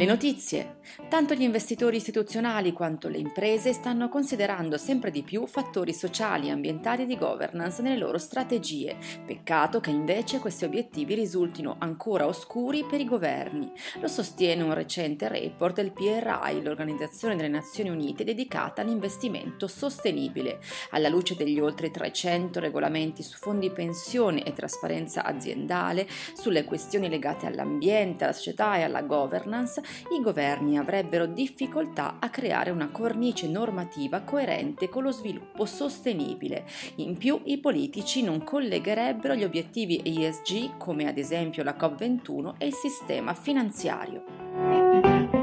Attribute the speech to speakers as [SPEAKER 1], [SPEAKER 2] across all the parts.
[SPEAKER 1] Le notizie. Tanto gli investitori istituzionali quanto le imprese stanno considerando sempre di più fattori sociali, ambientali e di governance nelle loro strategie. Peccato che invece questi obiettivi risultino ancora oscuri per i governi. Lo sostiene un recente report del PRI, l'Organizzazione delle Nazioni Unite dedicata all'investimento sostenibile. Alla luce degli oltre 300 regolamenti su fondi pensione e trasparenza aziendale, sulle questioni legate all'ambiente, alla società e alla governance, i governi avrebbero difficoltà a creare una cornice normativa coerente con lo sviluppo sostenibile. In più, i politici non collegherebbero gli obiettivi ESG, come ad esempio la COP21, e il sistema finanziario.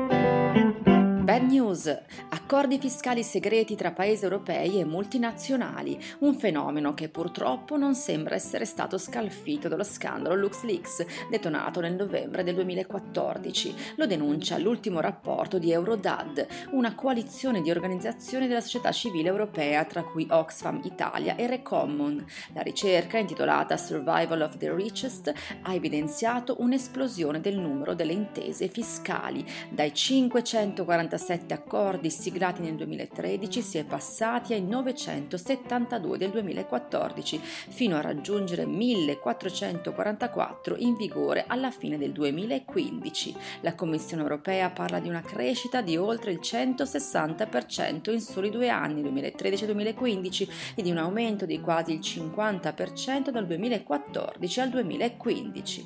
[SPEAKER 1] News! Accordi fiscali segreti tra paesi europei e multinazionali, un fenomeno che purtroppo non sembra essere stato scalfito dallo scandalo LuxLeaks, detonato nel novembre del 2014. Lo denuncia l'ultimo rapporto di Eurodad, una coalizione di organizzazioni della società civile europea, tra cui Oxfam Italia e Recommon. La ricerca, intitolata Survival of the Richest, ha evidenziato un'esplosione del numero delle intese fiscali, dai 546 97 accordi siglati nel 2013 si è passati ai 972 del 2014, fino a raggiungere 1444 in vigore alla fine del 2015. La Commissione europea parla di una crescita di oltre il 160% in soli due anni, 2013-2015, e di un aumento di quasi il 50% dal 2014 al 2015.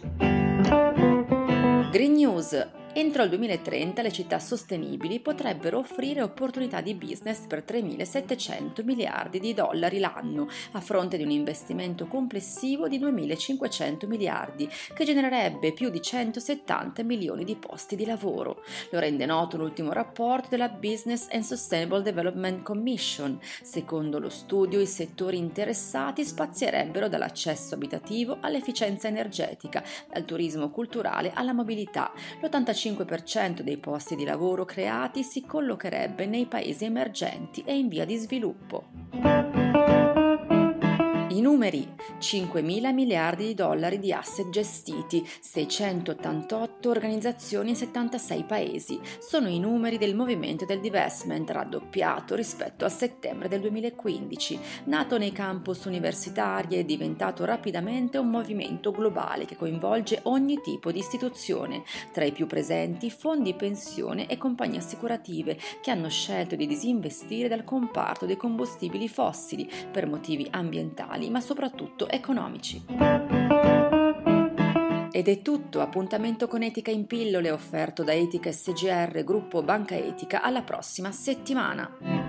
[SPEAKER 1] Green News Entro il 2030 le città sostenibili potrebbero offrire opportunità di business per 3.700 miliardi di dollari l'anno, a fronte di un investimento complessivo di 2.500 miliardi, che genererebbe più di 170 milioni di posti di lavoro. Lo rende noto l'ultimo rapporto della Business and Sustainable Development Commission. Secondo lo studio, i settori interessati spazierebbero dall'accesso abitativo all'efficienza energetica, dal turismo culturale alla mobilità. L'85 95% dei posti di lavoro creati si collocherebbe nei paesi emergenti e in via di sviluppo. Numeri 5 mila miliardi di dollari di asset gestiti, 688 organizzazioni in 76 paesi. Sono i numeri del movimento del divestment raddoppiato rispetto a settembre del 2015. Nato nei campus universitari è diventato rapidamente un movimento globale che coinvolge ogni tipo di istituzione, tra i più presenti fondi pensione e compagnie assicurative che hanno scelto di disinvestire dal comparto dei combustibili fossili per motivi ambientali ma soprattutto economici. Ed è tutto, appuntamento con Etica in pillole offerto da Etica SGR, gruppo Banca Etica, alla prossima settimana.